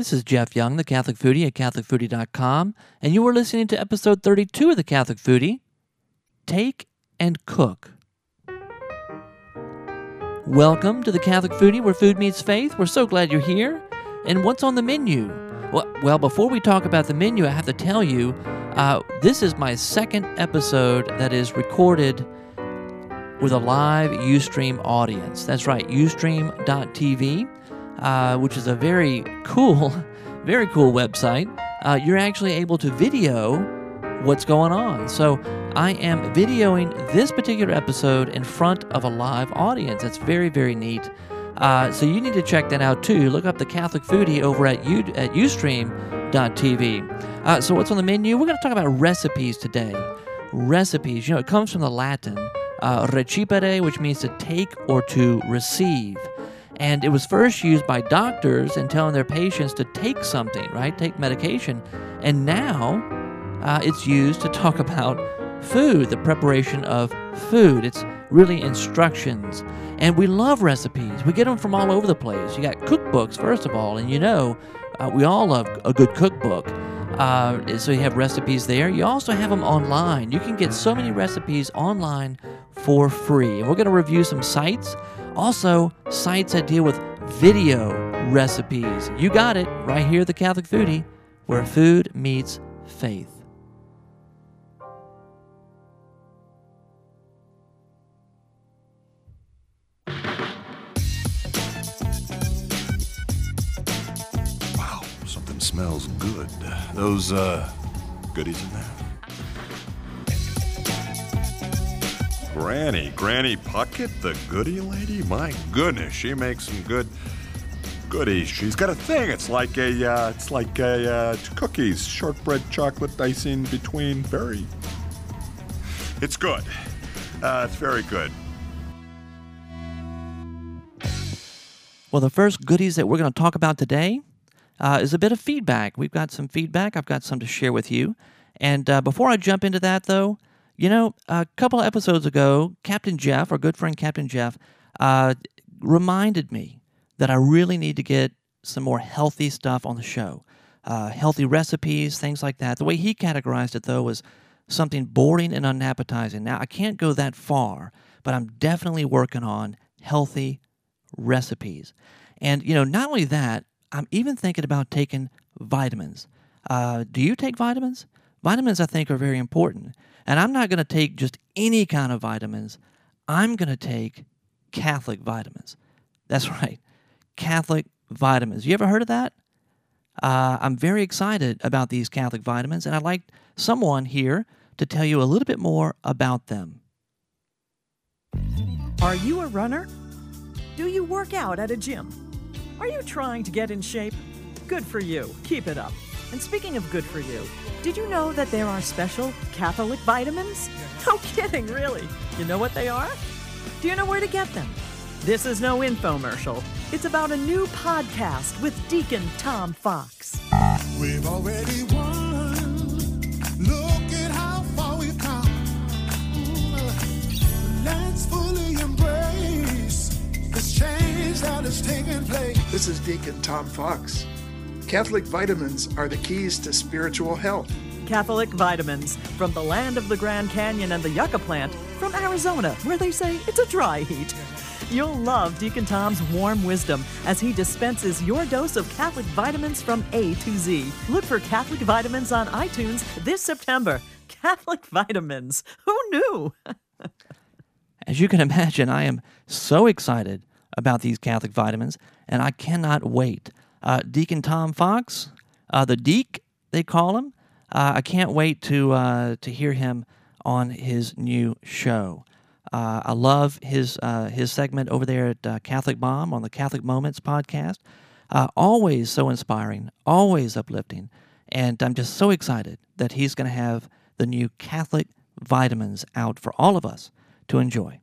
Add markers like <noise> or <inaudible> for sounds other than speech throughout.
This is Jeff Young, the Catholic Foodie at CatholicFoodie.com, and you are listening to episode 32 of the Catholic Foodie Take and Cook. Welcome to the Catholic Foodie, where food meets faith. We're so glad you're here. And what's on the menu? Well, before we talk about the menu, I have to tell you uh, this is my second episode that is recorded with a live Ustream audience. That's right, ustream.tv, uh, which is a very cool, <laughs> very cool website. Uh, you're actually able to video what's going on. So I am videoing this particular episode in front of a live audience. It's very, very neat. Uh, so you need to check that out too. Look up the Catholic Foodie over at, U- at Ustream.tv. Uh, so what's on the menu? We're going to talk about recipes today. Recipes, you know, it comes from the Latin uh, recipere, which means to take or to receive. And it was first used by doctors in telling their patients to take something, right? Take medication. And now uh, it's used to talk <laughs> about food, the preparation of food. It's really instructions. And we love recipes. We get them from all over the place. You got cookbooks, first of all, and you know, uh, we all love a good cookbook. Uh, so you have recipes there. You also have them online. You can get so many recipes online for free. And we're going to review some sites. Also, sites that deal with video recipes. You got it right here, the Catholic Foodie, where food meets faith. Wow, something smells good. Those, uh, goodies in there. Granny, Granny Puckett, the goody lady? My goodness, she makes some good goodies. She's got a thing. It's like a, uh, it's like a, uh, cookies, shortbread chocolate icing between. Very, it's good. Uh, it's very good. Well, the first goodies that we're going to talk about today uh, is a bit of feedback. We've got some feedback. I've got some to share with you. And uh, before I jump into that, though, you know, a couple episodes ago, Captain Jeff, our good friend Captain Jeff, uh, reminded me that I really need to get some more healthy stuff on the show. Uh, healthy recipes, things like that. The way he categorized it, though, was something boring and unappetizing. Now, I can't go that far, but I'm definitely working on healthy recipes. And, you know, not only that, I'm even thinking about taking vitamins. Uh, do you take vitamins? Vitamins, I think, are very important. And I'm not going to take just any kind of vitamins. I'm going to take Catholic vitamins. That's <laughs> right, Catholic vitamins. You ever heard of that? Uh, I'm very excited about these Catholic vitamins, and I'd like someone here to tell you a little bit more about them. Are you a runner? Do you work out at a gym? Are you trying to get in shape? Good for you. Keep it up. And speaking of good for you, did you know that there are special Catholic vitamins? No kidding, really. You know what they are? Do you know where to get them? This is no infomercial. It's about a new podcast with Deacon Tom Fox. We've already won. Look at how far we've come. Let's fully embrace this change that is taking place. This is Deacon Tom Fox. Catholic vitamins are the keys to spiritual health. Catholic vitamins from the land of the Grand Canyon and the yucca plant from Arizona, where they say it's a dry heat. You'll love Deacon Tom's warm wisdom as he dispenses your dose of Catholic vitamins from A to Z. Look for Catholic vitamins on iTunes this September. Catholic vitamins. Who knew? <laughs> As you can imagine, I am so excited about these Catholic vitamins, and I cannot wait. Uh, Deacon Tom Fox, uh, the Deek, they call him. Uh, I can't wait to uh, to hear him on his new show. Uh, I love his his segment over there at Catholic Mom on the Catholic Moments podcast. Always so inspiring, always uplifting, and I'm just so excited that he's going to have the new Catholic vitamins out for all of us to enjoy.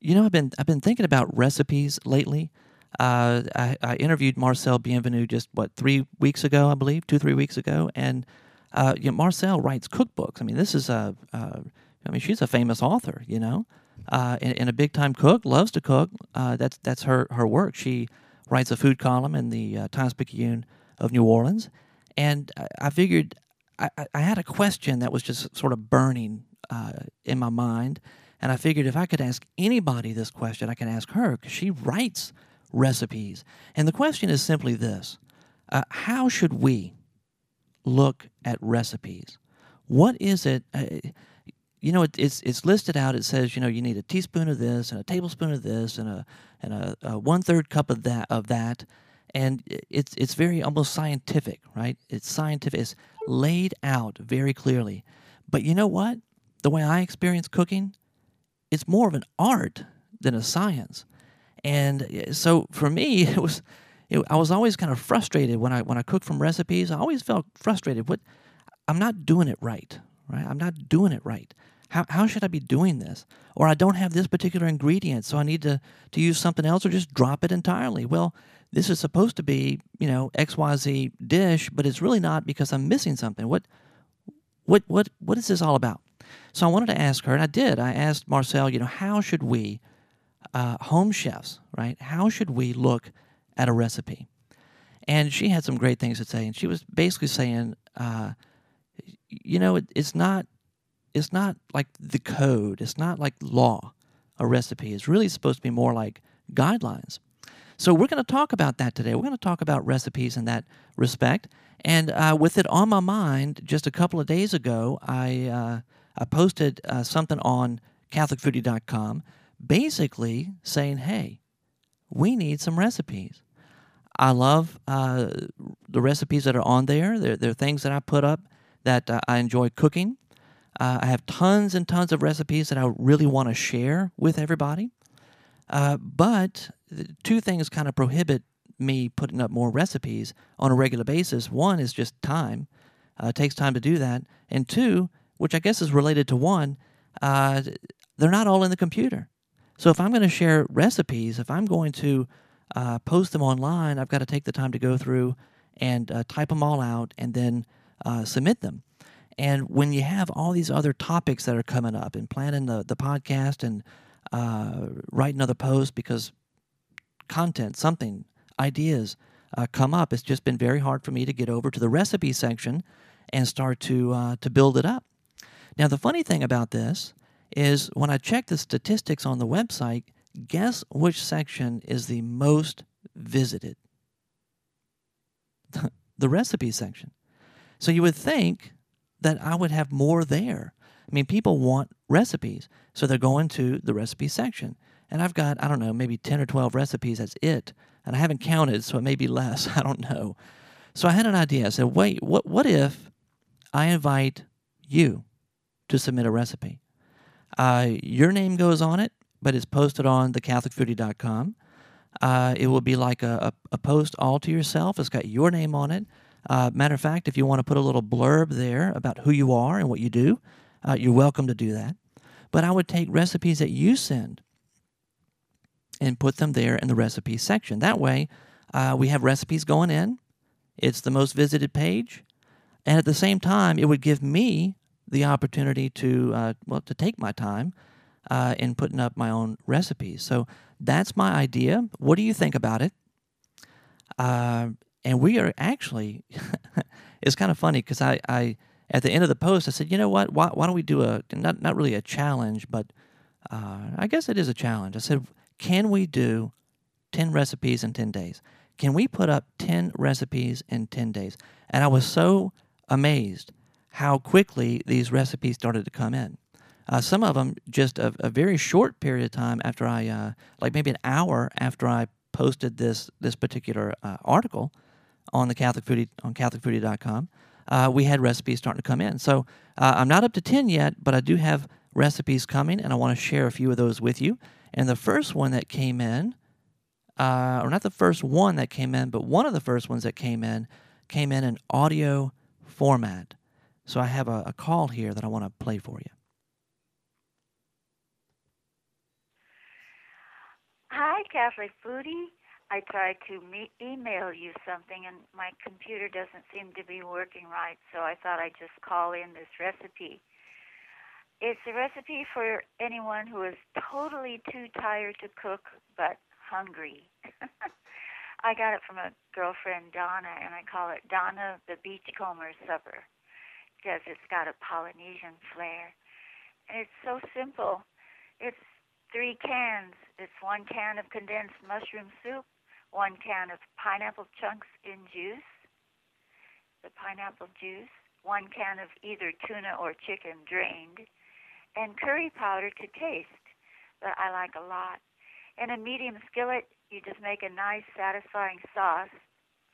You know, I've been I've been thinking about recipes lately. Uh, I, I interviewed Marcelle Bienvenu just what three weeks ago, I believe, two three weeks ago, and uh, you know, Marcelle writes cookbooks. I mean, this is a, uh, I mean, she's a famous author, you know, uh, and, and a big time cook, loves to cook. Uh, that's that's her her work. She writes a food column in the uh, Times Picayune of New Orleans. And I, I figured I, I, had a question that was just sort of burning in my mind. And I figured if I could ask anybody this question, I can ask her because she writes recipes. And the question is simply this uh, How should we look at recipes? What is it? Uh, you know, it, it's it's listed out. It says, you know, you need a teaspoon of this and a tablespoon of this and a and a, a one third cup of that of that, and it's it's very almost scientific, right? It's scientific. It's laid out very clearly. But you know what? The way I experience cooking, it's more of an art than a science. And uh, so for me, <laughs> it was it, I was always kind of frustrated when I when I cooked from recipes. I always felt frustrated. What I'm not doing it right, right? I'm not doing it right. How, how should I be doing this? Or I don't have this particular ingredient, so I need to, to use something else or just drop it entirely. Well, this is supposed to be, you know, XYZ dish, but it's really not because I'm missing something. What what what what is this all about? So I wanted to ask her, and I did. I asked Marcelle, you know, how should we, uh, home chefs, right? How should we look at a recipe? And she had some great things to say, and she was basically saying, uh, you know, it, it's not it's not like the code. It's not like law. A recipe is really supposed to be more like guidelines. So we're going to talk about that today. We're going to talk about recipes in that respect. And uh, with it on my mind, just a couple of days ago, I uh, I posted uh, something on CatholicFoodie.com, basically saying, "Hey, we need some recipes." I love uh, the recipes that are on there. They're, they're things that I put up that uh, I enjoy cooking. Uh, I have tons and tons of recipes that I really want to share with everybody. Uh, but two things kind of prohibit me putting up more recipes on a regular basis. One is just time, uh, it takes time to do that. And two, which I guess is related to one, uh, they're not all in the computer. So if I'm going to share recipes, if I'm going to uh, post them online, I've got to take the time to go through and uh, type them all out and then submit them. And when you have all these other topics that are coming up and planning the, the podcast and uh, writing other posts because content, something, ideas uh, come up, it's just been very hard for me to get over to the recipe section and start to, uh, to build it up. Now, the funny thing about this is when I check the statistics on the website, guess which section is the most visited? <laughs> the recipe section. So you would think that I would have more there. I mean, people want recipes, so they're going to the recipe section. And I've got, I don't know, maybe 10 or 12 recipes. That's it. And I haven't counted, so it may be less. <laughs> I don't know. So I had an idea. I said, wait, what, what if I invite you to submit a recipe? Uh, your name goes on it, but it's posted on thecatholicfoodie.com. Uh, it will be like a, a, a post all to yourself. It's got your name on it. Uh, matter of fact, if you want to put a little blurb there about who you are and what you do, uh, you're welcome to do that. But I would take recipes that you send and put them there in the recipe section. That way, uh, we have recipes going in. It's the most visited page, and at the same time, it would give me the opportunity to uh, well to take my time uh, in putting up my own recipes. So that's my idea. What do you think about it? Uh, and we are actually <laughs> it's kind of funny because I, I at the end of the post I said, you know what? Why, why don't we do a not not really a challenge, but uh, I guess it is a challenge. I said, can we do ten recipes in ten days? Can we put up ten recipes in ten days? And I was so amazed how quickly these recipes started to come in. Uh, some of them just a, a, very short period of time after I, uh, like maybe an hour after I posted this this particular uh, article, on the Catholic Foodie on CatholicFoodie.com, uh, we had recipes starting to come in. So uh, I'm not up to 10 yet, but I do have recipes coming, and I want to share a few of those with you. And the first one that came in, uh, or not the first one that came in, but one of the first ones that came in, came in an audio format. So I have a, a call here that I want to play for you. Hi, Catholic Foodie. I tried to me- email you something and my computer doesn't seem to be working right, so I thought I'd just call in this recipe. It's a recipe for anyone who is totally too tired to cook but hungry. <laughs> I got it from a girlfriend, Donna, and I call it Donna the Beachcomber Supper because it's got a Polynesian flair. And it's so simple. It's three cans. It's one can of condensed mushroom soup, one can of pineapple chunks in juice, the pineapple juice, one can of either tuna or chicken drained, and curry powder to taste that I like a lot. In a medium skillet, you just make a nice, satisfying sauce,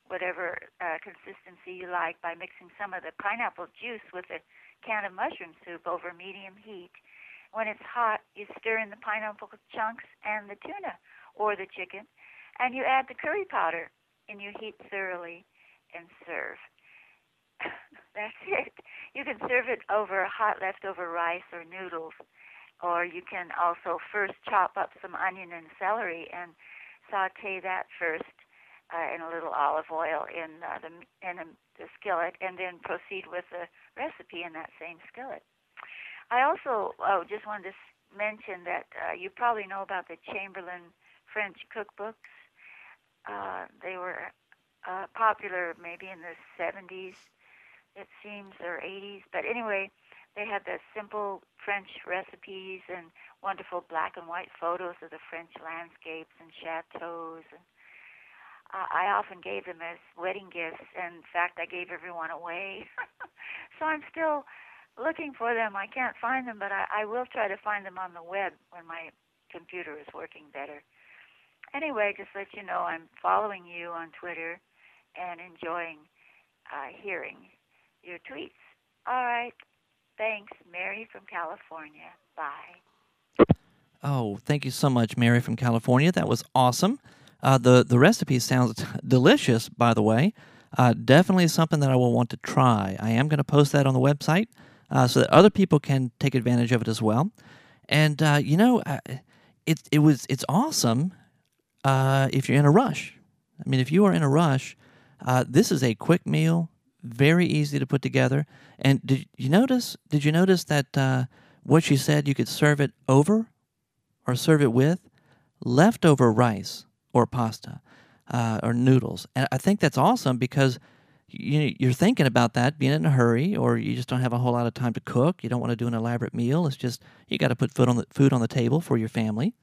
whatever uh, consistency you like, by mixing some of the pineapple juice with a can of mushroom soup over medium heat. When it's hot, you stir in the pineapple chunks and the tuna or the chicken, and you add the curry powder, and you heat thoroughly and serve. <laughs> That's it. You can serve it over hot leftover rice or noodles, or you can also first chop up some onion and celery and saute that first uh, in a little olive oil in uh, the in a, the skillet, and then proceed with the recipe in that same skillet. I also oh, just wanted to mention that uh, you probably know about the Chamberlain French cookbooks. Uh, they were uh, popular maybe in the 70s, it seems, or 80s. But anyway, they had the simple French recipes and wonderful black and white photos of the French landscapes and chateaus. And I often gave them as wedding gifts. In fact, I gave everyone away. <laughs> so I'm still looking for them. I can't find them, but I, I will try to find them on the web when my computer is working better. Anyway, just let you know I'm following you on Twitter and enjoying uh, hearing your tweets. All right. Thanks, Mary from California. Bye. Oh, thank you so much, Mary from California. That was awesome. Uh, the the recipe sounds <laughs> delicious, by the way. Uh, definitely something that I will want to try. I am going to post that on the website uh, so that other people can take advantage of it as well. And uh, you know, uh, it it was it's awesome uh, if you're in a rush. I mean, if you are in a rush, this is a quick meal, very easy to put together. And did you notice? Did you notice that what she said you could serve it over, or serve it with leftover rice or pasta or noodles? And I think that's awesome because you, you're thinking about that being in a hurry or you just don't have a whole lot of time to cook. You don't want to do an elaborate meal. It's just you got to put food on the food on the table for your family.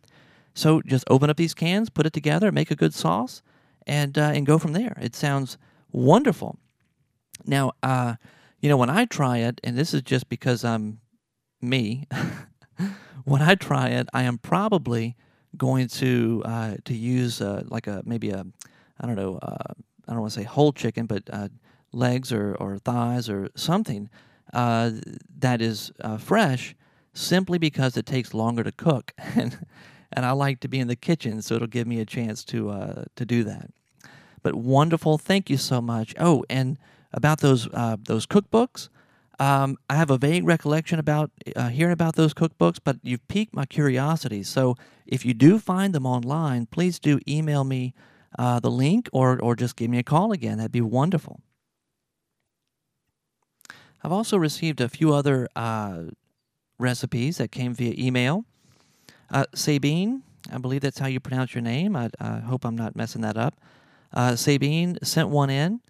So just open up these cans put it together make a good sauce and uh, and go from there. It sounds wonderful. Now uh, you know when i try it and this is just because i'm me <laughs> when i try it i am probably going to uh, to use uh, like a maybe a i don't know uh, I don't want to say whole chicken, but uh, legs or, or thighs or something uh, that is uh, fresh simply because it takes longer to cook. <laughs> and, and I like to be in the kitchen, so it'll give me a chance to, to do that. But wonderful. Thank you so much. Oh, and about those, those cookbooks. Um, I have a vague recollection about uh, hearing about those cookbooks, but you've piqued my curiosity. So if you do find them online, please do email me uh, the link or, or just give me a call again. That'd be wonderful. I've also received a few other uh, recipes that came via email. Uh, Sabine, I believe that's how you pronounce your name. I, I hope I'm not messing that up. Uh, Sabine sent one in,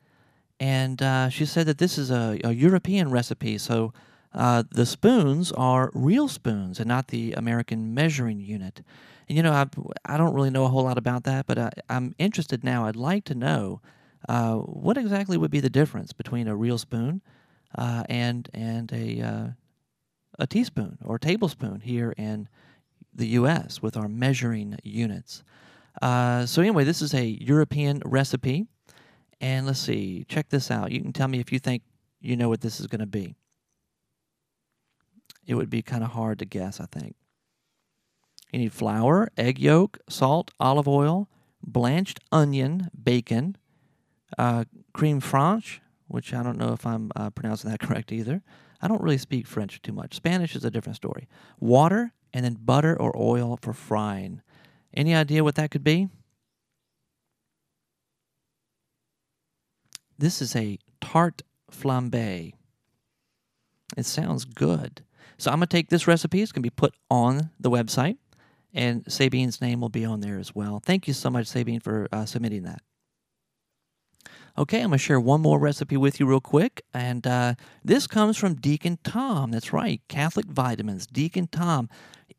and uh, she said that this is a, a European recipe. So uh, the spoons are real spoons and not the American measuring unit. And you know, I I don't really know a whole lot about that, but I, I'm interested now. I'd like to know uh, what exactly would be the difference between a real spoon uh, and and a uh, a teaspoon or tablespoon here in the U.S. with our measuring units. Uh, so anyway, this is a European recipe, and let's see. Check this out. You can tell me if you think you know what this is going to be. It would be kind of hard to guess, I think. You need flour, egg yolk, salt, olive oil, blanched onion, bacon, uh, creme fraiche, which I don't know if I'm uh, pronouncing that <laughs> correct either. I don't really speak French too much. Spanish is a different story. Water, and then butter or oil for frying. Any idea what that could be? This is a tarte flambe. It sounds good. So I'm going to take this recipe. It's going to be put on the website and Sabine's name will be on there as well. Thank you so much, Sabine, for uh, submitting that. Okay, I'm going to share one more recipe with you real quick. And uh, this comes from Deacon Tom. That's right, Catholic Vitamins. Deacon Tom.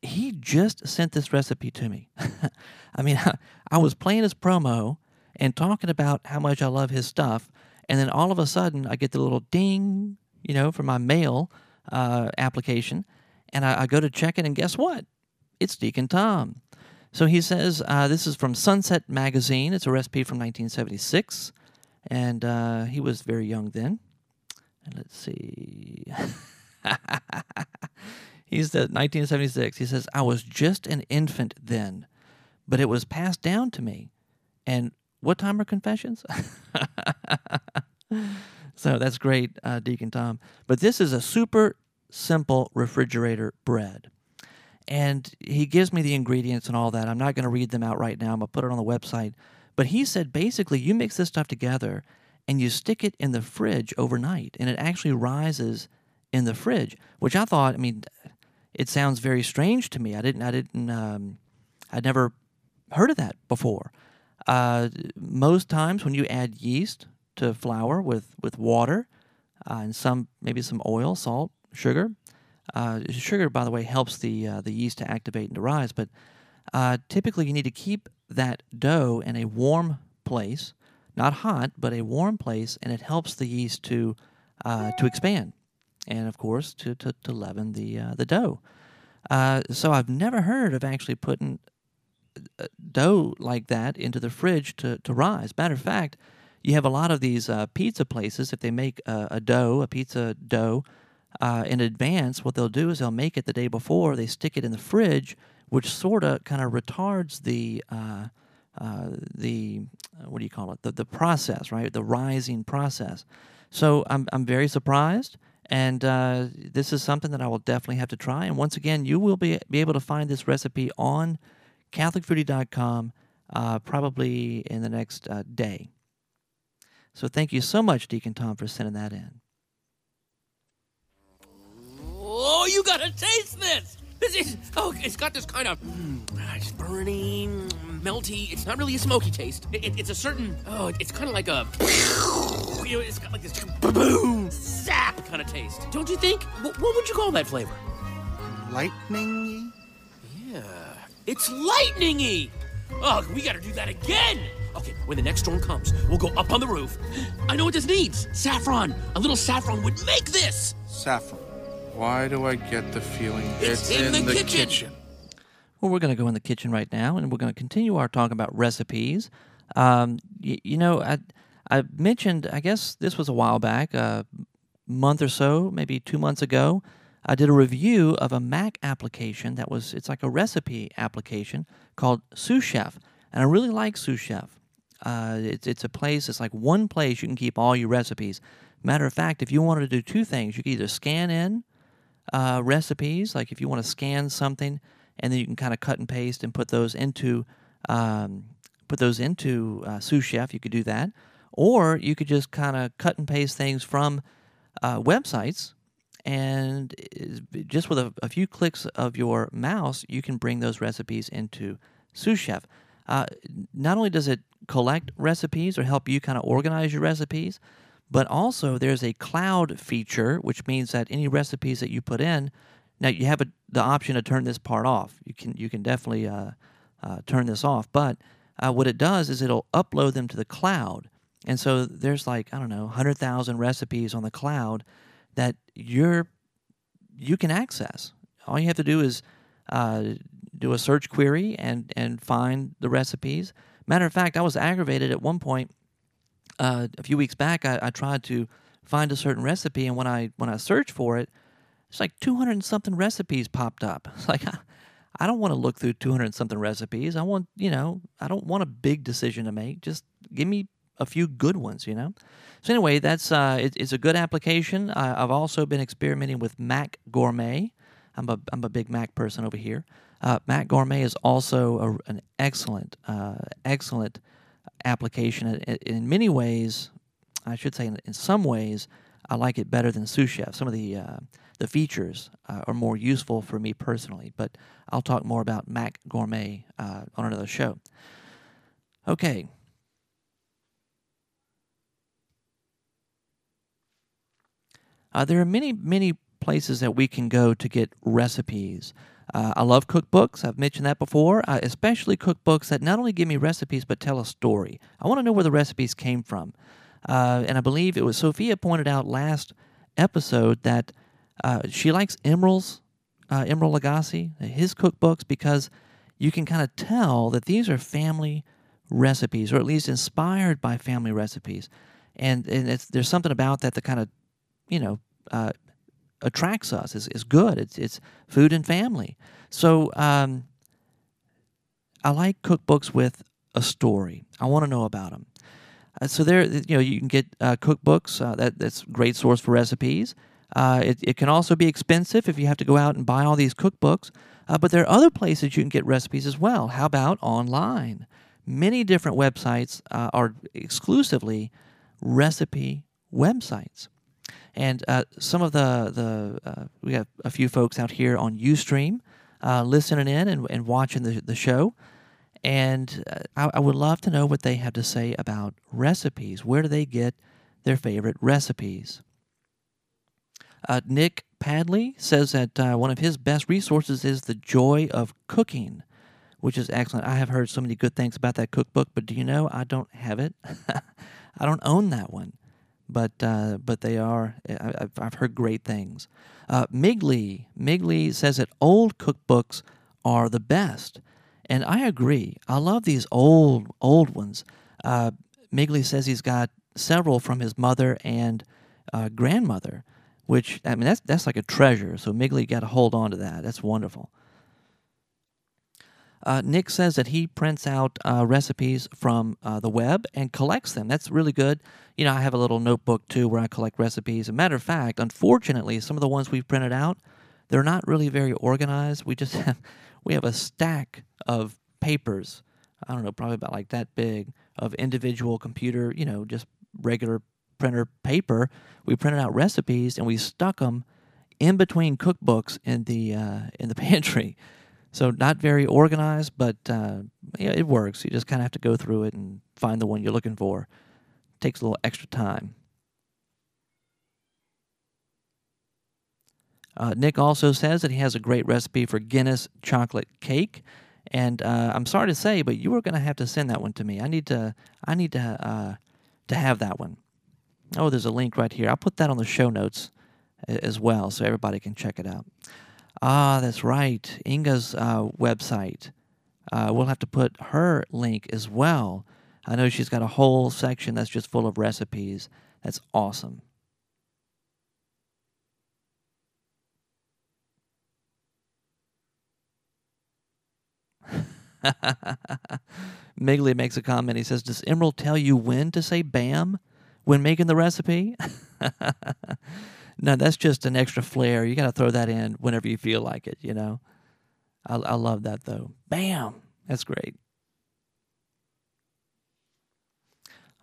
He just sent this recipe to me. <laughs> I mean, <laughs> I was playing his promo and talking about how much I love his stuff. And then all of a sudden, I get the little ding, you know, from my mail uh, application. And I, I go to check it, and guess what? It's Deacon Tom. So he says uh, this is from Sunset Magazine. It's a recipe from 1976 and uh, he was very young then. And let's see. <laughs> He's the 1976. He says, I was just an infant then, but it was passed down to me. And what time are confessions? <laughs> so that's great, uh, Deacon Tom. But this is a super simple refrigerator bread. And he gives me the ingredients and all that. I'm not going to read them out right now. I'm going to put it on the website. But he said basically you mix this stuff together and you stick it in the fridge overnight and it actually rises in the fridge, which I thought, I mean, it sounds very strange to me. I didn't, I didn't, um, I'd never heard of that before. Uh, most times when you add yeast to flour with, with water uh, and some, maybe some oil, salt, sugar, uh, sugar, by the way, helps the, uh, the yeast to activate and to rise, but uh, typically you need to keep that dough in a warm place, not hot, but a warm place, and it helps the yeast to uh, to expand, and of course to to, to leaven the uh, the dough. Uh, so I've never heard of actually putting dough like that into the fridge to to rise. Matter of fact, you have a lot of these uh, pizza places if they make a, a dough, a pizza dough. in advance, what they'll do is they'll make it the day before. They stick it in the fridge which sort of kind of retards the uh, uh, the uh, what do you call it the the process right the rising process. So I'm I'm very surprised, and uh, this is something that I will definitely have to try. And once again, you will be be able to find this recipe on CatholicFoodie.com uh, probably in the next uh, day. So thank you so much, Deacon Tom, for sending that in. Oh, you gotta taste this! This is oh, it's got this kind of mm, it's burning, melty. It's not really a smoky taste. It, it, it's a certain oh, it's kind of like a you know, it's got like this boom zap kind of taste. Don't you think? what would you call that flavor? Lightning. Yeah, it's lightningy. Oh, we gotta do that again. Okay, when the next storm comes, we'll go up on the roof. I know what this needs. Saffron. A little saffron would make this. Saffron. Why do I get the feeling it's, it's in, in, the, the kitchen. kitchen? Well, we're going to go in the kitchen right now, and we're going to continue our talk about recipes. Um, y- you know, I I mentioned, I guess this was a while back, a month or so, maybe two months ago. I did a review of a Mac application that was it's like a recipe application called Sous Chef, and I really like Sous Chef. Uh, it's it's a place. It's like one place you can keep all your recipes. Matter of fact, if you wanted to do two things, you could either scan in uh, recipes. Like if you want to scan something, and then you can kind of cut and paste and put those into um, put those into uh, Sous Chef. You could do that, or you could just kind of cut and paste things from uh, websites, and just with a, a, few clicks of your mouse, you can bring those recipes into Sous Chef. Uh, not only does it collect recipes or help you kind of organize your recipes, but also, there's a cloud feature, which means that any recipes that you put in, now you have a, the option to turn this part off. You can you can definitely uh, uh, turn this off. But uh, what it does is it'll upload them to the cloud, and so there's like I don't know, hundred thousand recipes on the cloud that you're you can access. All you have to do is uh, do a search query and and find the recipes. Matter of fact, I was aggravated at one point uh, a few weeks back, I, I, tried to find a certain recipe, and when I when I searched for it, it's like 200 and something recipes popped up. It's <laughs> like I, I don't want to look through 200 something recipes. I want you know I don't want a big decision to make. Just give me a few good ones, you know. So anyway, that's uh, it, it's a good application. I, have also been experimenting with Mac Gourmet. I'm a I'm a big Mac person over here. Uh, Mac Gourmet is also a, an excellent uh, excellent application. In many ways, I should say, in some ways, I like it better than Sous Chef. Some of the uh, the features uh, are more useful for me personally, but I'll talk more about Mac Gourmet uh, on another show. Okay. Uh, there are many, many places that we can go to get recipes. Uh, I love cookbooks. I've mentioned that before, uh, especially cookbooks that not only give me recipes but tell a story. I want to know where the recipes came from. Uh, and I believe it was Sophia pointed out last episode that uh, she likes Emeril's, uh, Emeril Lagasse, his cookbooks, because you can kind of tell that these are family recipes, or at least inspired by family recipes. And, and there's something about that that kind of, you know, uh, attracts us is, is good. It's it's food and family. So um, I like cookbooks with a story. I want to know about them. Uh, so there, you know, you can get uh, cookbooks. Uh, that that's a great source for recipes. Uh, it, it can also be expensive if you have to go out and buy all these cookbooks. Uh, but there are other places you can get recipes as well. How about online? Many different websites uh, are exclusively recipe websites. And uh, some of the the uh, we have a few folks out here on UStream uh, listening in and, and watching the the show, and uh, I, I, would love to know what they have to say about recipes. Where do they get their favorite recipes? Uh, Nick Padley says that uh, one of his best resources is the Joy of Cooking, which is excellent. I have heard so many good things about that cookbook, but do you know I don't have it? <laughs> I don't own that one but uh, but they are. I, have heard great things. Uh, Migley Migley says that old cookbooks are the best, and I agree. I love these old old ones. Uh, Migley says he's got several from his mother and uh, grandmother, which I mean that's that's like a treasure. So Migley got to hold on to that. That's wonderful. Uh, Nick says that he prints out uh, recipes from uh, the web and collects them. That's really good. You know, I have a little notebook too where I collect recipes. As a matter of fact, unfortunately, some of the ones we've printed out, they're not really very organized. We just <laughs> have we have a stack of papers. I don't know, probably about like that big of individual computer, you know, just regular printer paper. We printed out recipes and we stuck them in between cookbooks in the uh, in the <laughs> pantry. So not very organized, but uh, yeah, it works. You just kind of have to go through it and find the one you're looking for. It takes a little extra time. Uh, Nick also says that he has a great recipe for Guinness chocolate cake, and uh, I'm sorry to say, but you are going to have to send that one to me. I need to, I need to, uh, to have that one. Oh, there's a link right here. I'll put that on the show notes as well, so everybody can check it out. Ah, that's right. Inga's uh, website. Uh, we'll have to put her link as well. I know she's got a whole section that's just full of recipes. That's awesome. <laughs> Migley makes a comment. He says, Does Emeril tell you when to say bam when making the recipe? <laughs> No, that's just an extra flair. You got to throw that in whenever you feel like it, you know? I, I love that, though. Bam! That's great.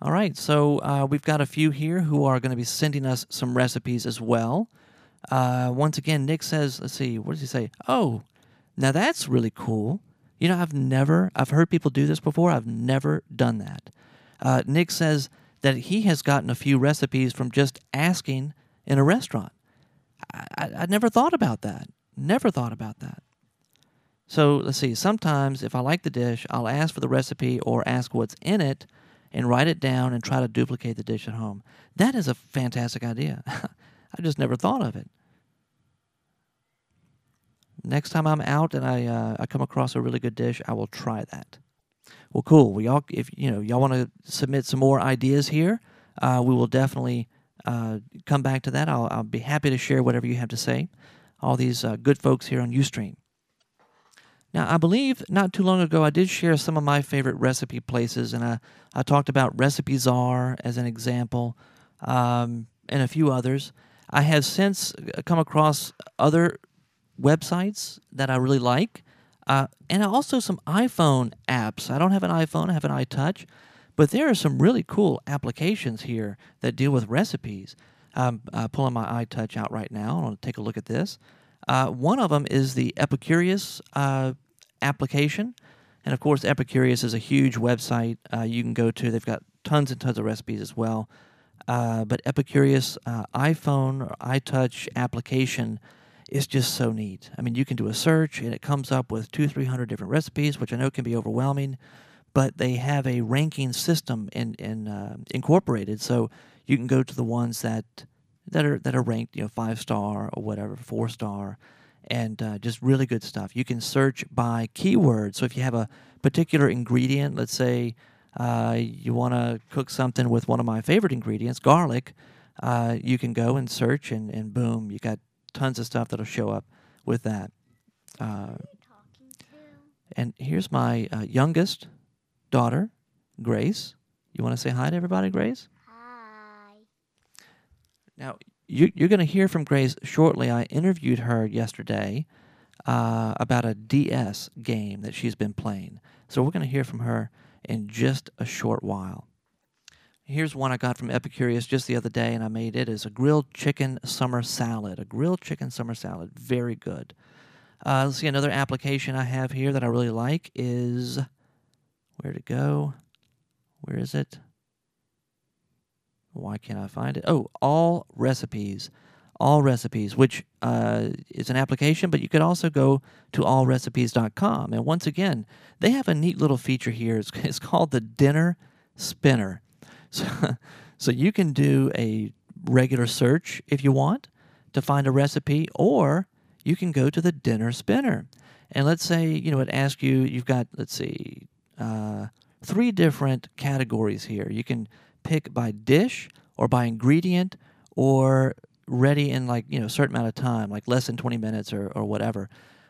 All right, so uh, we've got a few here who are going to be sending us some recipes as well. Uh, once again, Nick says, let's see, what does he say? Oh, now that's really cool. You know, I've never, I've heard people do this before. I've never done that. Uh, Nick says that he has gotten a few recipes from just asking in a restaurant. I, I, I never thought about that. Never thought about that. So let's see. Sometimes if I like the dish, I'll ask for the recipe or ask what's in it and write it down and try to duplicate the dish at home. That is a fantastic idea. <laughs> I just never thought of it. Next time I'm out and I uh, I come across a really good dish, I will try that. Well, cool. We all if you know y'all want to submit some more ideas here, uh, we will definitely uh, come back to that. I'll, I'll, be happy to share whatever you have to say. All these uh, good folks here on Ustream. Now, I believe not too long ago I did share some of my favorite recipe places, and I, I talked about Recipezaar as an example, um, and a few others. I have since uh, come across other websites that I really like, uh, and also some iPhone apps. I don't have an iPhone, I have an iTouch, but there are some really cool applications here that deal with recipes. I'm uh, pulling my iTouch out right now. I want to take a look at this. Uh, one of them is the Epicurious uh, application. And of course, Epicurious is a huge website uh, you can go to. They've got tons and tons of recipes as well. Uh, but Epicurious uh, iPhone or iTouch application is just so neat. I mean, you can do a search and it comes up with two, three hundred different recipes, which I know can be overwhelming. But they have a ranking system in, in uh, incorporated, so you can go to the ones that that are that are ranked, you know, five star or whatever, four star, and uh, just really good stuff. You can search by keyword. So if you have a particular ingredient, let's say uh, you want to cook something with one of my favorite ingredients, garlic, uh, you can go and search, and, and boom, you got tons of stuff that'll show up with that. Uh, and here's my uh, youngest daughter, Grace. You want to say hi to everybody, Grace? Hi. Now, you, you're going to hear from Grace shortly. I interviewed her yesterday uh, about a DS game that she's been playing. So we're going to hear from her in just a short while. Here's one I got from Epicurious just the other day, and I made it as a grilled chicken summer salad. A grilled chicken summer salad, very good. Uh, let's see, another application I have here that I really like is where to go? Where is it? Why can't I find it? Oh, All Recipes. All Recipes, which uh, is an application, but you could also go to allrecipes.com. And once again, they have a neat little feature here. It's, it's called the Dinner Spinner. So, <laughs> so you can do a regular search if you want to find a recipe, or you can go to the Dinner Spinner. And let's say, you know, it asks you, you've got, let's see, uh, three different categories here. You can pick by dish or by ingredient or ready in like you know a certain amount of time like less than 20 minutes or, or whatever.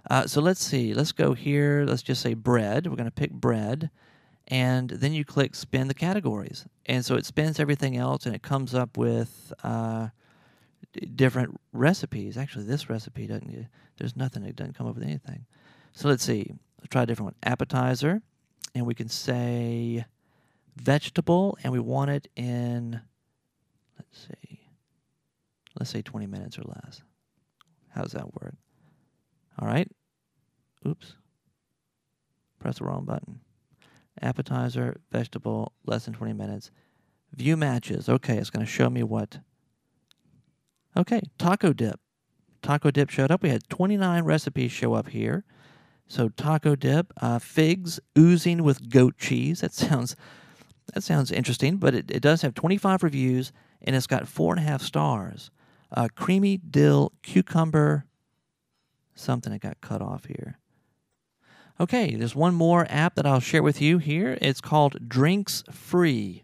Uh, so let's see. Let's go here. Let's just say bread. We're going to pick bread and then you click spin the categories. And so it spins everything else and it comes up with uh, different recipes. Actually this recipe doesn't there's nothing it doesn't come up with anything. So let's see. Let's try a different one. Appetizer and we can say vegetable and we want it in let's see let's say 20 minutes or less. How's that work? All right. Oops. Press the wrong button. Appetizer vegetable less than 20 minutes. View matches. Okay it's going to show me what. Okay taco dip. Taco dip showed up. We had 29 recipes show up here so taco dip uh, figs oozing with goat cheese that sounds that sounds interesting, but it, it does have 25 reviews and it's got four and a half stars. Uh, creamy dill cucumber something that got cut off here. Okay, there's one more app that I'll share with you here. It's called Drinks Free.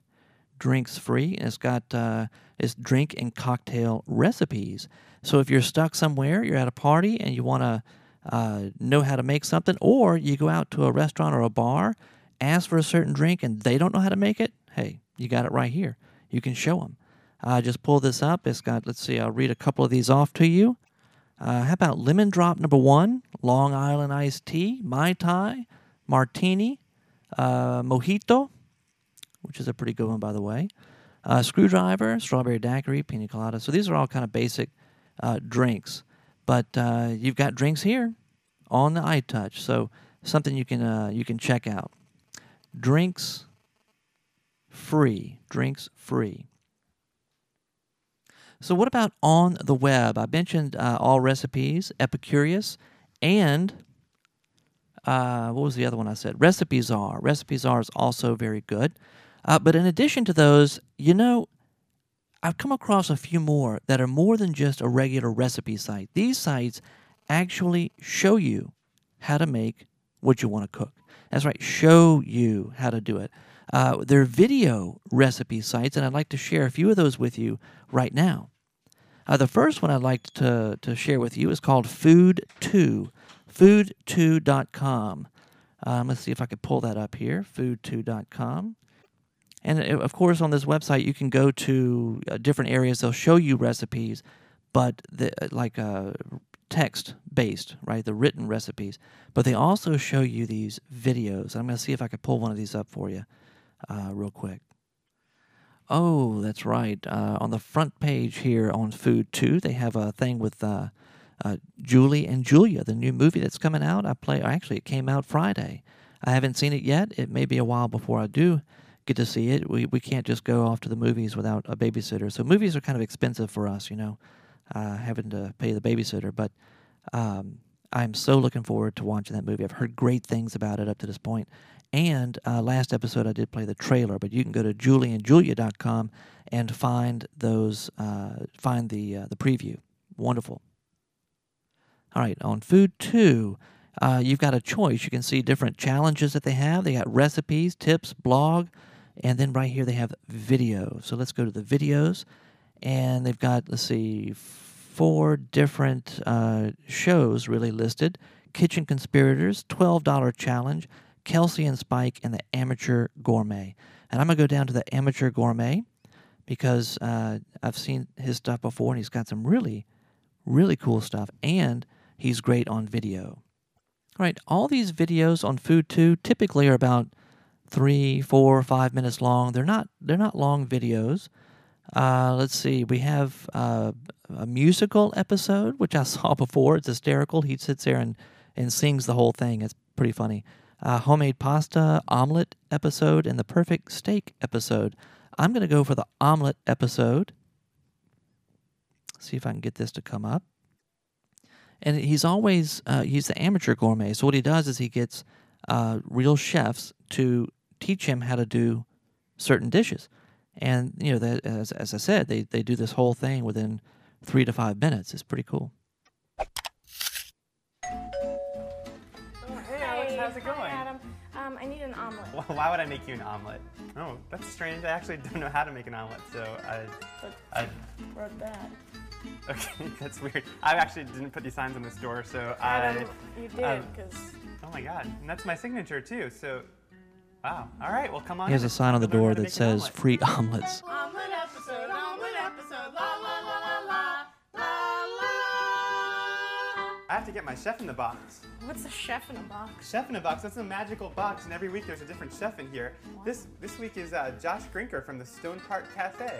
Drinks Free, and it's got uh, it's drink and cocktail recipes. So if you're stuck somewhere, you're at a party, and you want to uh, know how to make something, or you go out to a restaurant or a bar ask for a certain drink and they don't know how to make it, hey, you got it right here. You can show them. Uh, just pull this up. It's got, let's see, I'll read a couple of these off to you. Uh, how about lemon drop number one, Long Island iced tea, Mai Tai, martini, uh, mojito, which is a pretty good one, by the way, uh, screwdriver, strawberry daiquiri, pina colada. So these are all kind of basic uh, drinks. But uh, you've got drinks here on the iTouch. So something you can, uh, you can check out drinks free. Drinks free. So, what about on the web? I mentioned uh, All Recipes, Epicurious, and uh, what was the other one I said? Recipezaar. Recipes are is also very good. Uh, but in addition to those, you know, I've come across a few more that are more than just a regular recipe site. These sites actually show you how to make what you want to cook. That's right, show you how to do it. Uh, they're video recipe sites, and I'd like to share a few of those with you right now. Uh, the first one I'd like to, to share with you is called Food2, food2.com. Um, let's see if I can pull that up here, food2.com. And uh, of course, on this website, you can go to uh, different areas. They'll show you recipes, but the, like uh, text based, right? The written recipes. But they also show you these videos. I'm going to see if I can pull one of these up for you uh, real quick. Oh, that's right. Uh, on the front page here on Food2, they have a thing with uh, uh, Julie and Julia, the new movie that's coming out. I play. Actually, it came out Friday. I haven't seen it yet. It may be a while before I do get to see it. We we can't just go off to the movies without a babysitter. So movies are kind of expensive for us, you know, uh, having to pay the babysitter. But um, I'm so looking forward to watching that movie. I've heard great things about it up to this point. And uh, last episode, I did play the trailer, but you can go to julieandjulia.com and find those, uh, find the uh, the preview. Wonderful. All right, on food two, uh, you've got a choice. You can see different challenges that they have. They got recipes, tips, blog, and then right here they have video. So let's go to the videos, and they've got let's see, four different uh, shows really listed: Kitchen Conspirators, twelve dollar challenge, Kelsey and Spike, and the Amateur Gourmet. And I'm gonna go down to the Amateur Gourmet because uh, I've seen his stuff before, and he's got some really, really cool stuff, and he's great on video. All right, all these videos on Food 2 typically are about three, four, five minutes long. They're not they're not long videos. Uh, let's see, we have uh, a musical episode which I <laughs> saw before. It's hysterical. He sits there and and sings the whole thing. It's pretty funny. Uh, homemade pasta omelet episode and the perfect steak episode. I'm going to go for the omelet episode. See if I can get this to come up. And he's always uh, he's the amateur gourmet. So what he does is he gets uh, real chefs to teach him how to do certain dishes. And you know, that, as as I said, they they do this whole thing within three to five minutes. It's pretty cool. Hey Alex, how's it going? Hi, Adam. Um, I need an omelet. Well, why would I make you an omelet? Oh, that's strange. I actually don't know how to make an omelet, so I, But I wrote that. okay, <laughs> that's weird. I actually didn't put these signs on this door, so I. You did, um, because Oh my god, and that's my signature too. So, wow. All right, well come on. He has in. a sign on the door that says omelet. "free omelets." omelet episode, omelet episode, la la la la la la la. I have to get my chef in the box. What's a chef in a box? Chef in a box. That's a magical box, and every week there's a different chef in here. This this week is uh, Josh Grinker from the Stone Park Cafe.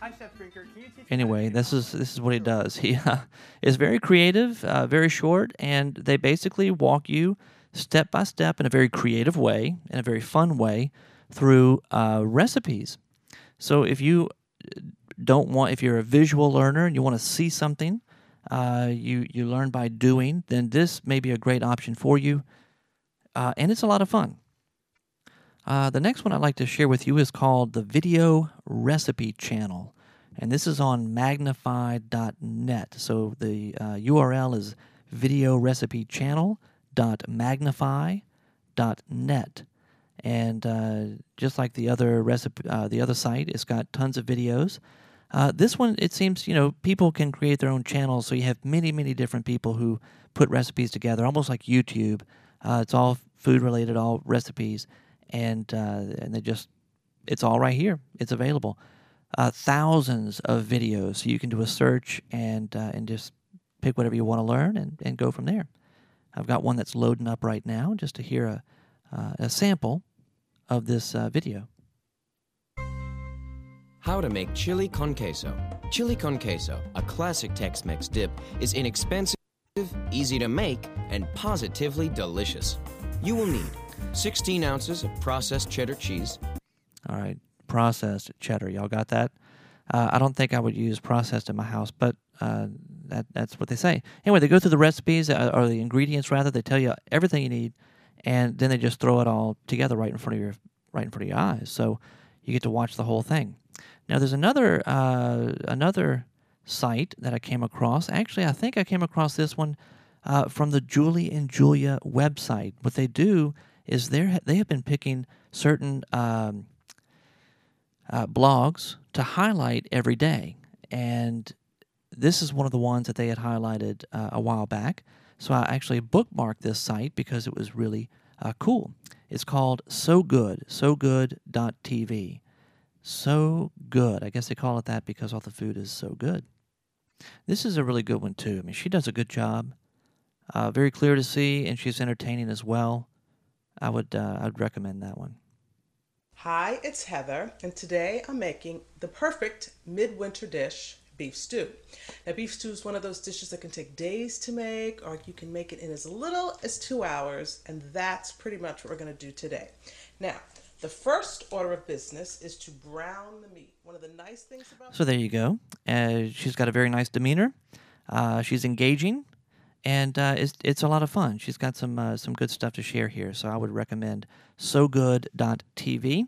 Hi, Chef Grinker. Can you teach me? Anyway, make this is this is what he does. <laughs> He uh, is very creative, uh, very short, and they basically walk you step by step in a very creative way, in a very fun way, through uh, recipes. So if you uh, don't want, if you're a visual learner and you want to see something, uh, you you learn by doing, then this may be a great option for you, uh, and it's a lot of fun. Uh, the next one I'd like to share with you is called the Video Recipe Channel, and this is on magnify.net. So the uh, URL is videorecipe.channel.magnify.net, and uh, just like the other recipe, uh, the other site, it's got tons of videos. Uh, this one, it seems, you know, people can create their own channels, so you have many, many different people who put recipes together, almost like YouTube. Uh, it's all food related, all recipes, and uh, and they just, it's all right here. It's available. Uh, thousands of videos, so you can do a search and and just pick whatever you want to learn and, and go from there. I've got one that's loading up right now just to hear a uh, a sample of this uh, video. How to make chili con queso. Chili con queso, a classic Tex Mex dip, is inexpensive, easy to make, and positively delicious. You will need 16 ounces of processed cheddar cheese, All right, processed cheddar. Y'all got that? Uh, I don't think I would use processed in my house, but uh, that, that's what they say. Anyway, they go through the recipes uh, or the ingredients rather. They tell you everything you need, and then they just throw it all together right in front of your right in front of your eyes. So you get to watch the whole thing. Now, there's another uh, another site that I came across. Actually, I think I came across this one uh, from the Julie and Julia website. What they do is they they have been picking certain um, uh, blogs to highlight every day, and this is one of the ones that they had highlighted uh, a while back. So I actually bookmarked this site because it was really uh, cool. It's called So Good, So SoGood.tv. So good. I guess they call it that because all the food is so good. This is a really good one too. I mean, she does a good job. Uh, very clear to see, and she's entertaining as well. I would uh, I'd recommend that one. Hi, it's Heather, and today I'm making the perfect midwinter dish beef stew. Now, beef stew is one of those dishes that can take days to make, or you can make it in as little as two hours, and that's pretty much what we're going to do today. Now, the first order of business is to brown the meat. One of the nice things about So there you go. Uh, she's got a very nice demeanor. Uh, she's engaging, and uh, it's it's a lot of fun. She's got some uh, some good stuff to share here. So I would recommend SoGood.tv.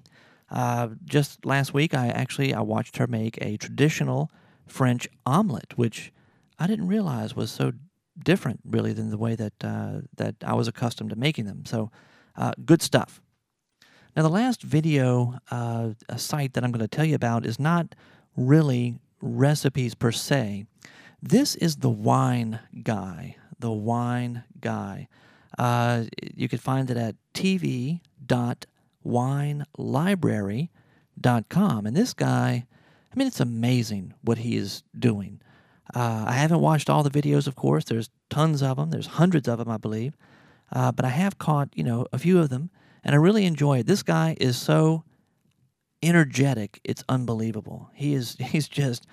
Uh, just last week, I actually I watched her make a traditional French omelet, which I didn't realize was so different, really, than the way that uh, that I was accustomed to making them. So uh, good stuff. Now, the last video uh, site that I'm going to tell you about is not really recipes per se. This is the wine guy. The wine guy. Uh, you can find it at tv.winelibrary.com. And this guy, I mean, it's amazing what he is doing. Uh, I haven't watched all the videos, of course. There's tons of them. There's hundreds of them, I believe. Uh, but I have caught, you know, a few of them, and I really enjoy it. This guy is so energetic; it's unbelievable. He is <laughs> he's just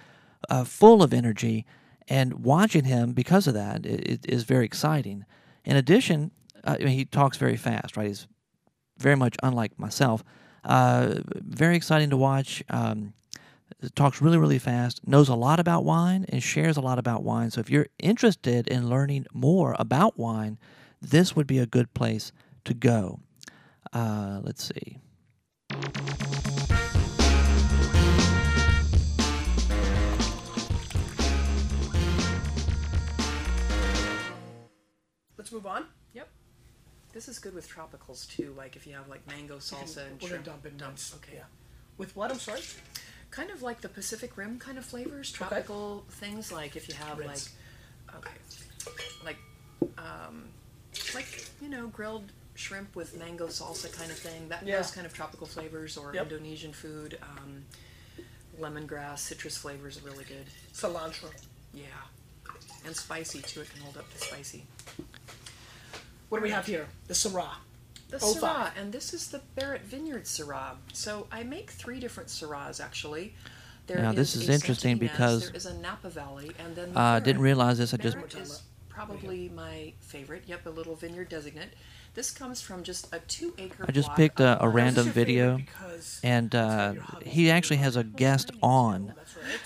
uh, full of energy, and watching him because of that it, it is very exciting. In addition, uh, I mean, he talks very fast, right? He's very much unlike myself. Uh, very exciting to watch. Um, talks really, really fast, knows a lot about wine, and shares a lot about wine. So if you're interested in learning more about wine, this would be a good place to go. Uh, let's see. Let's move on. Yep. This is good with tropicals too, like if you have like mango salsa and We're shrimp. gonna dump in Dump. Okay. Yeah. With what? I'm sorry. Kind of like the Pacific Rim kind of flavors, tropical things like if you have Rinse. like okay, like um, like you know grilled shrimp with mango salsa kind of thing. That Yeah. those kind of tropical flavors or Yep. Indonesian food. Um, lemongrass, citrus flavors are really good. Cilantro. Yeah, and spicy too. It can hold up to spicy. What do we have here? The Syrah. The Oh, Syrah, five. and this is the Barrett Vineyard Syrah. So I make three different Syrahs actually. There Now, this is interesting Santa Ynez, because, there is a Napa Valley, and then the Uh, didn't realize this. I just is probably my favorite. Yep, a little vineyard designate. This comes from just a two-acre. I just picked a, a random video, and uh, he actually has a guest on.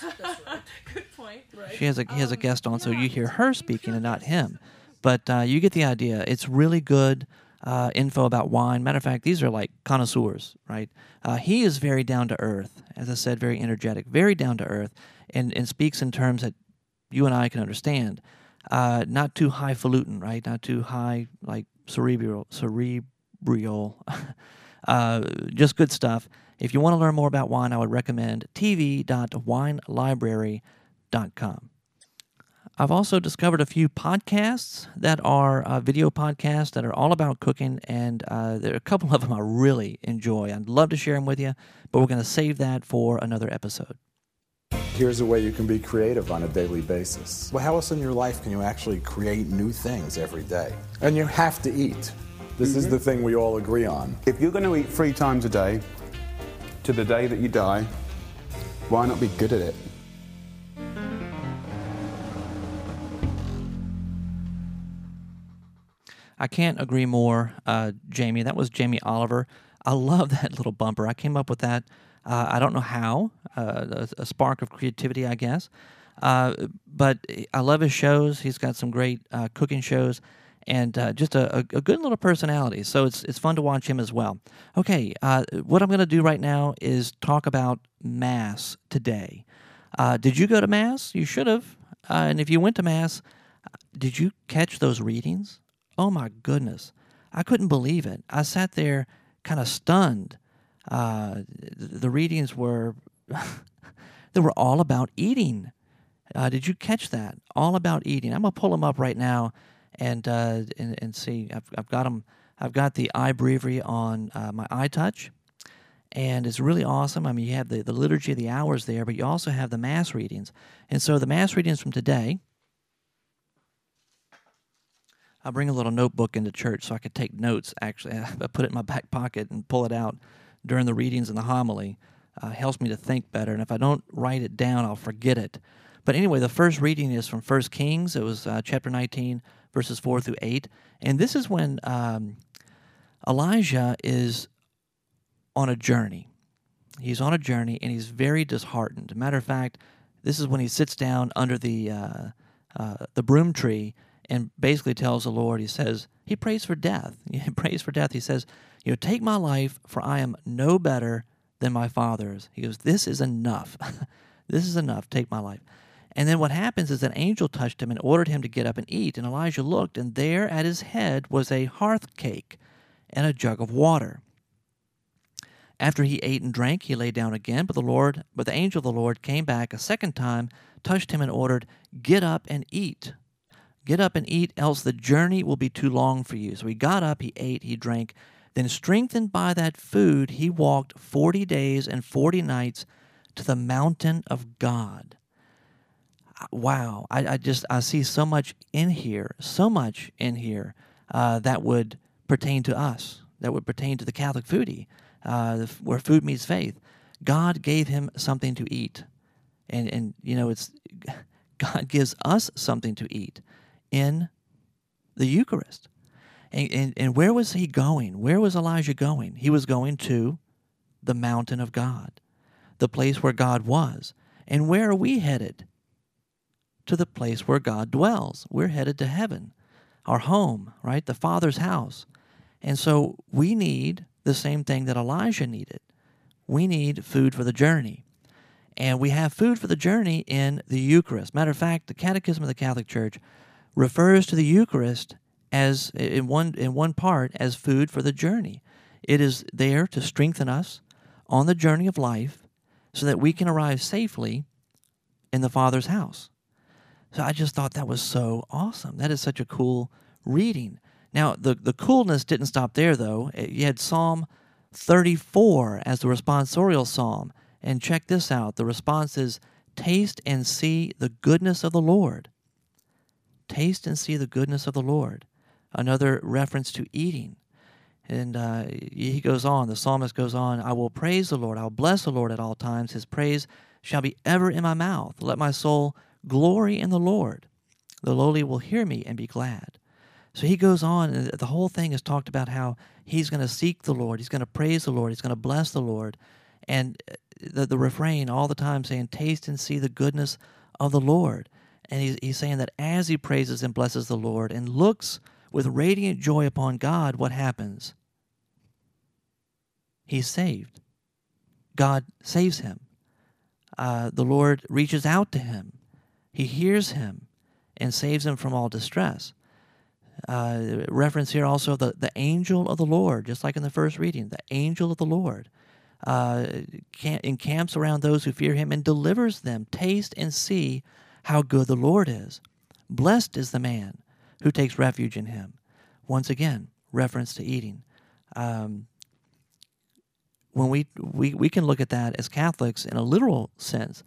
<laughs> <laughs> Good point. Right. She has a he has a guest on, so you hear her speaking and not him. But uh, you get the idea. It's really good uh, info about wine. Matter of fact, these are like connoisseurs, right? Uh, he is very down to earth, as I said, very energetic, very down to earth, and, and speaks in terms that you and I can understand. Uh, not too highfalutin, right? Not too high, like cerebral, cerebral. <laughs> uh, just good stuff. If you want to learn more about wine, I would recommend tv.winelibrary.com. I've also discovered a few podcasts that are uh, video podcasts that are all about cooking, and uh, there are a couple of them I really enjoy. I'd love to share them with you, but we're going to save that for another episode. Here's a way you can be creative on a daily basis. Well, how else in your life can you actually create new things every day? And you have to eat. This is the thing we all agree on. If you're going to eat three times a day to the day that you die, why not be good at it? I can't agree more, uh, Jamie. That was Jamie Oliver. I love <laughs> that little bumper. I came up with that. Uh, I don't know how, uh, a, a spark of creativity, I guess. Uh, but I love his shows. He's got some great uh, cooking shows and uh, just a, a, good little personality. So it's, it's fun to watch him as well. Okay, what I'm going to do right now is talk about Mass today. Did you go to Mass? You should have. And if you went to Mass, did you catch those readings? Oh my goodness. I couldn't believe it. I sat there kind of stunned. Uh, the readings were <laughs> they were all about eating. Uh, did you catch that? All about eating. I'm gonna pull them up right now and uh, and, and see. I've, I've got them. I've got the iBreviary on uh, my touch, and it's really awesome. I mean, you have the, the liturgy of the hours there, but you also have the mass readings. And so the mass readings from today. I bring a little notebook into church so I could take notes. Actually, <laughs> I put it in my back pocket and pull it out during the readings and the homily. Uh, helps me to think better, and if I don't write it down, I'll forget it. But anyway, the first reading is from First Kings. It was uh, chapter 19, verses 4 through 8. And this is when um, Elijah is on a journey. He's on a journey and he's very disheartened. Matter of fact, this is when he sits down under the uh, uh, the broom tree and basically tells the Lord. He says he prays for death. <laughs> He prays for death. He says, "You know, take my life, for I am no better than my father's." He goes, "This is enough. <laughs> this is enough. Take my life." And then what happens is an angel touched him and ordered him to get up and eat. And Elijah looked, and there at his head was a hearth cake and a jug of water. After he ate and drank, he lay down again, but the Lord, but the angel of the Lord came back a second time, touched him and ordered, "Get up and eat. Get up and eat, else the journey will be too long for you." So he got up, he ate, he drank. Then strengthened by that food, he walked 40 days and 40 nights to the mountain of God. Wow, I, I just I see so much in here, so much in here uh, that would pertain to us, that would pertain to the Catholic foodie uh, where food meets faith. God gave him something to eat, and and you know it's <laughs> God gives us something to eat in the Eucharist. And, and, and where was he going? Where was Elijah going? He was going to the mountain of God, the place where God was. And where are we headed? To the place where God dwells. We're headed to heaven, our home, right? The Father's house. And so we need the same thing that Elijah needed. We need food for the journey. And we have food for the journey in the Eucharist. Matter of fact, the Catechism of the Catholic Church refers to the Eucharist as in one in one part as food for the journey. It is there to strengthen us on the journey of life so that we can arrive safely in the Father's house. So I just thought that was so awesome. That is such a cool reading. Now, the, the coolness didn't stop there, though. Eh, you had Psalm 34 as the responsorial psalm. And check this out the response is Taste and see the goodness of the Lord. Taste and see the goodness of the Lord. Another reference to eating. And uh, he goes on, the psalmist goes on, I will praise the Lord, I'll bless the Lord at all times. His praise shall be ever in my mouth. Let my soul glory in the Lord. The lowly will hear me and be glad. So he goes on, and the whole thing is talked about how he's going to seek the Lord, he's going to praise the Lord, he's going to bless the Lord. And uh, the, the refrain all the time saying, Taste and see the goodness of the Lord. And he's, he's saying that as he praises and blesses the Lord and looks with radiant joy upon God, what happens? He's saved. God saves him. Uh, the Lord reaches out to him. He hears him and saves him from all distress. Uh, reference here also the, the angel of the Lord, just like in the first reading, the angel of the Lord uh, encamps around those who fear him and delivers them. Taste and see how good the Lord is. Blessed is the man who takes refuge in him. Once again, reference to eating. Um, when we, we, we can look at that as Catholics in a literal sense,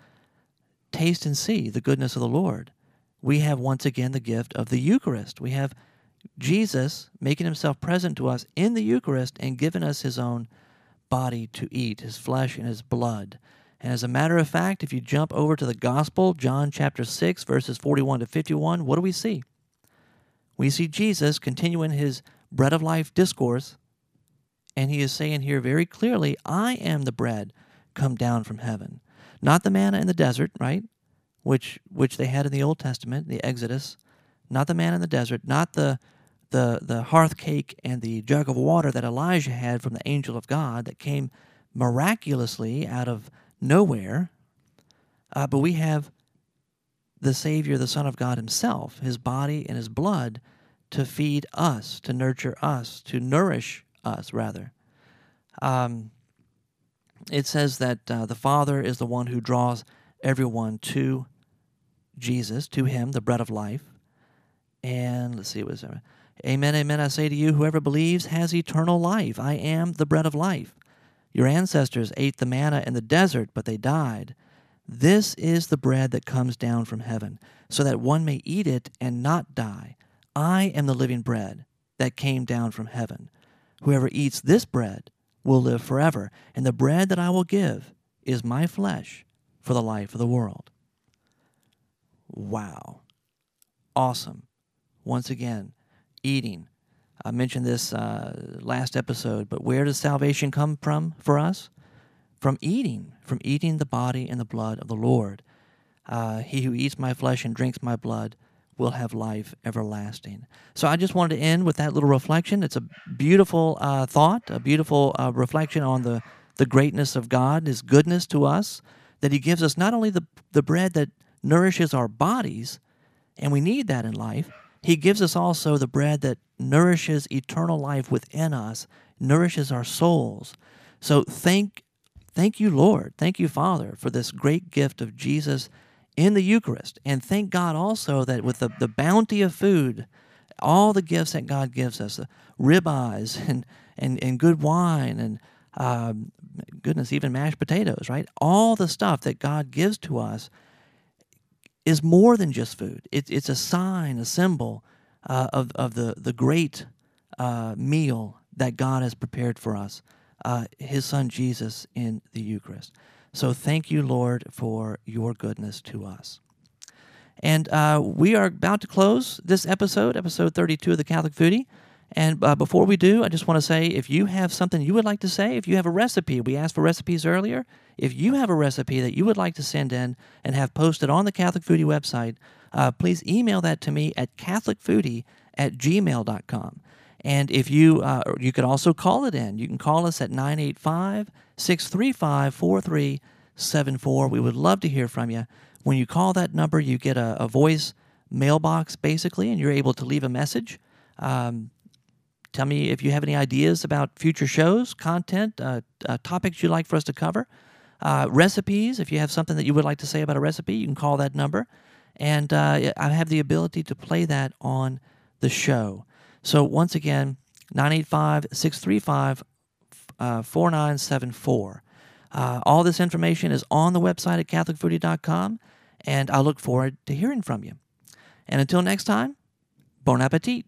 taste and see the goodness of the Lord. We have once again the gift of the Eucharist. We have Jesus making himself present to us in the Eucharist and giving us his own body to eat, his flesh and his blood. And as a matter of fact, if you jump over to the Gospel, John chapter 6, verses 41 to 51, what do we see? We see Jesus continuing his bread of life discourse, and he is saying here very clearly, I am the bread come down from heaven. Not the manna in the desert, right? Which which they had in the Old Testament, the Exodus, not the man in the desert, not the the the hearth cake and the jug of water that Elijah had from the angel of God that came miraculously out of nowhere. Uh, but we have the Savior, the Son of God Himself, His body and His blood to feed us, to nurture us, to nourish us, rather. Um, it says that uh, the Father is the one who draws everyone to Jesus, to Him, the bread of life. And let's see, what is there? Amen, amen. I say to you, whoever believes has eternal life. I am the bread of life. Your ancestors ate the manna in the desert, but they died. This is the bread that comes down from heaven, so that one may eat it and not die. I am the living bread that came down from heaven. Whoever eats this bread will live forever, and the bread that I will give is my flesh for the life of the world. Wow. Awesome. Once again, eating. I mentioned this uh, last episode, but where does salvation come from for us? From eating, from eating the body and the blood of the Lord. Uh, he who eats my flesh and drinks my blood will have life everlasting. So I just wanted to end with that little reflection. It's a beautiful uh, thought, a beautiful uh, reflection on the, the greatness of God, His goodness to us, that He gives us not only the, the bread that nourishes our bodies, and we need that in life, He gives us also the bread that nourishes eternal life within us, nourishes our souls. So thank, thank you, Lord. Thank you, Father, for this great gift of Jesus in the Eucharist. And thank God also that with the, the bounty of food, all the gifts that God gives us, the ribeyes <laughs> and, and, and good wine and um, goodness, even mashed potatoes, right? All the stuff that God gives to us is more than just food. It, it's a sign, a symbol uh, of, of the, the great uh, meal that God has prepared for us, uh, His Son Jesus in the Eucharist. So thank you, Lord, for your goodness to us. And uh, we are about to close this episode, episode 32 of the Catholic Foodie. And uh, before we do, I just want to say if you have something you would like to say, if you have a recipe, we asked for recipes earlier. If you have a recipe that you would like to send in and have posted on the Catholic Foodie website, uh, please email that to me at catholicfoodie at gmail.com. And if you, uh, you could also call it in. You can call us at 985 635 4374. We would love to hear from you. When you call that number, you get a, a voice mailbox basically, and you're able to leave a message. Um, tell me if you have any ideas about future shows, content, uh, uh, topics you'd like for us to cover, uh, recipes. If you have something that you would like to say about a recipe, you can call that number. And uh, I have the ability to play that on the show. So once again, 985 635 uh, 4974. Uh, all this information is on the website at CatholicFoodie.com, and I look forward to hearing from you. And until next time, bon appetit.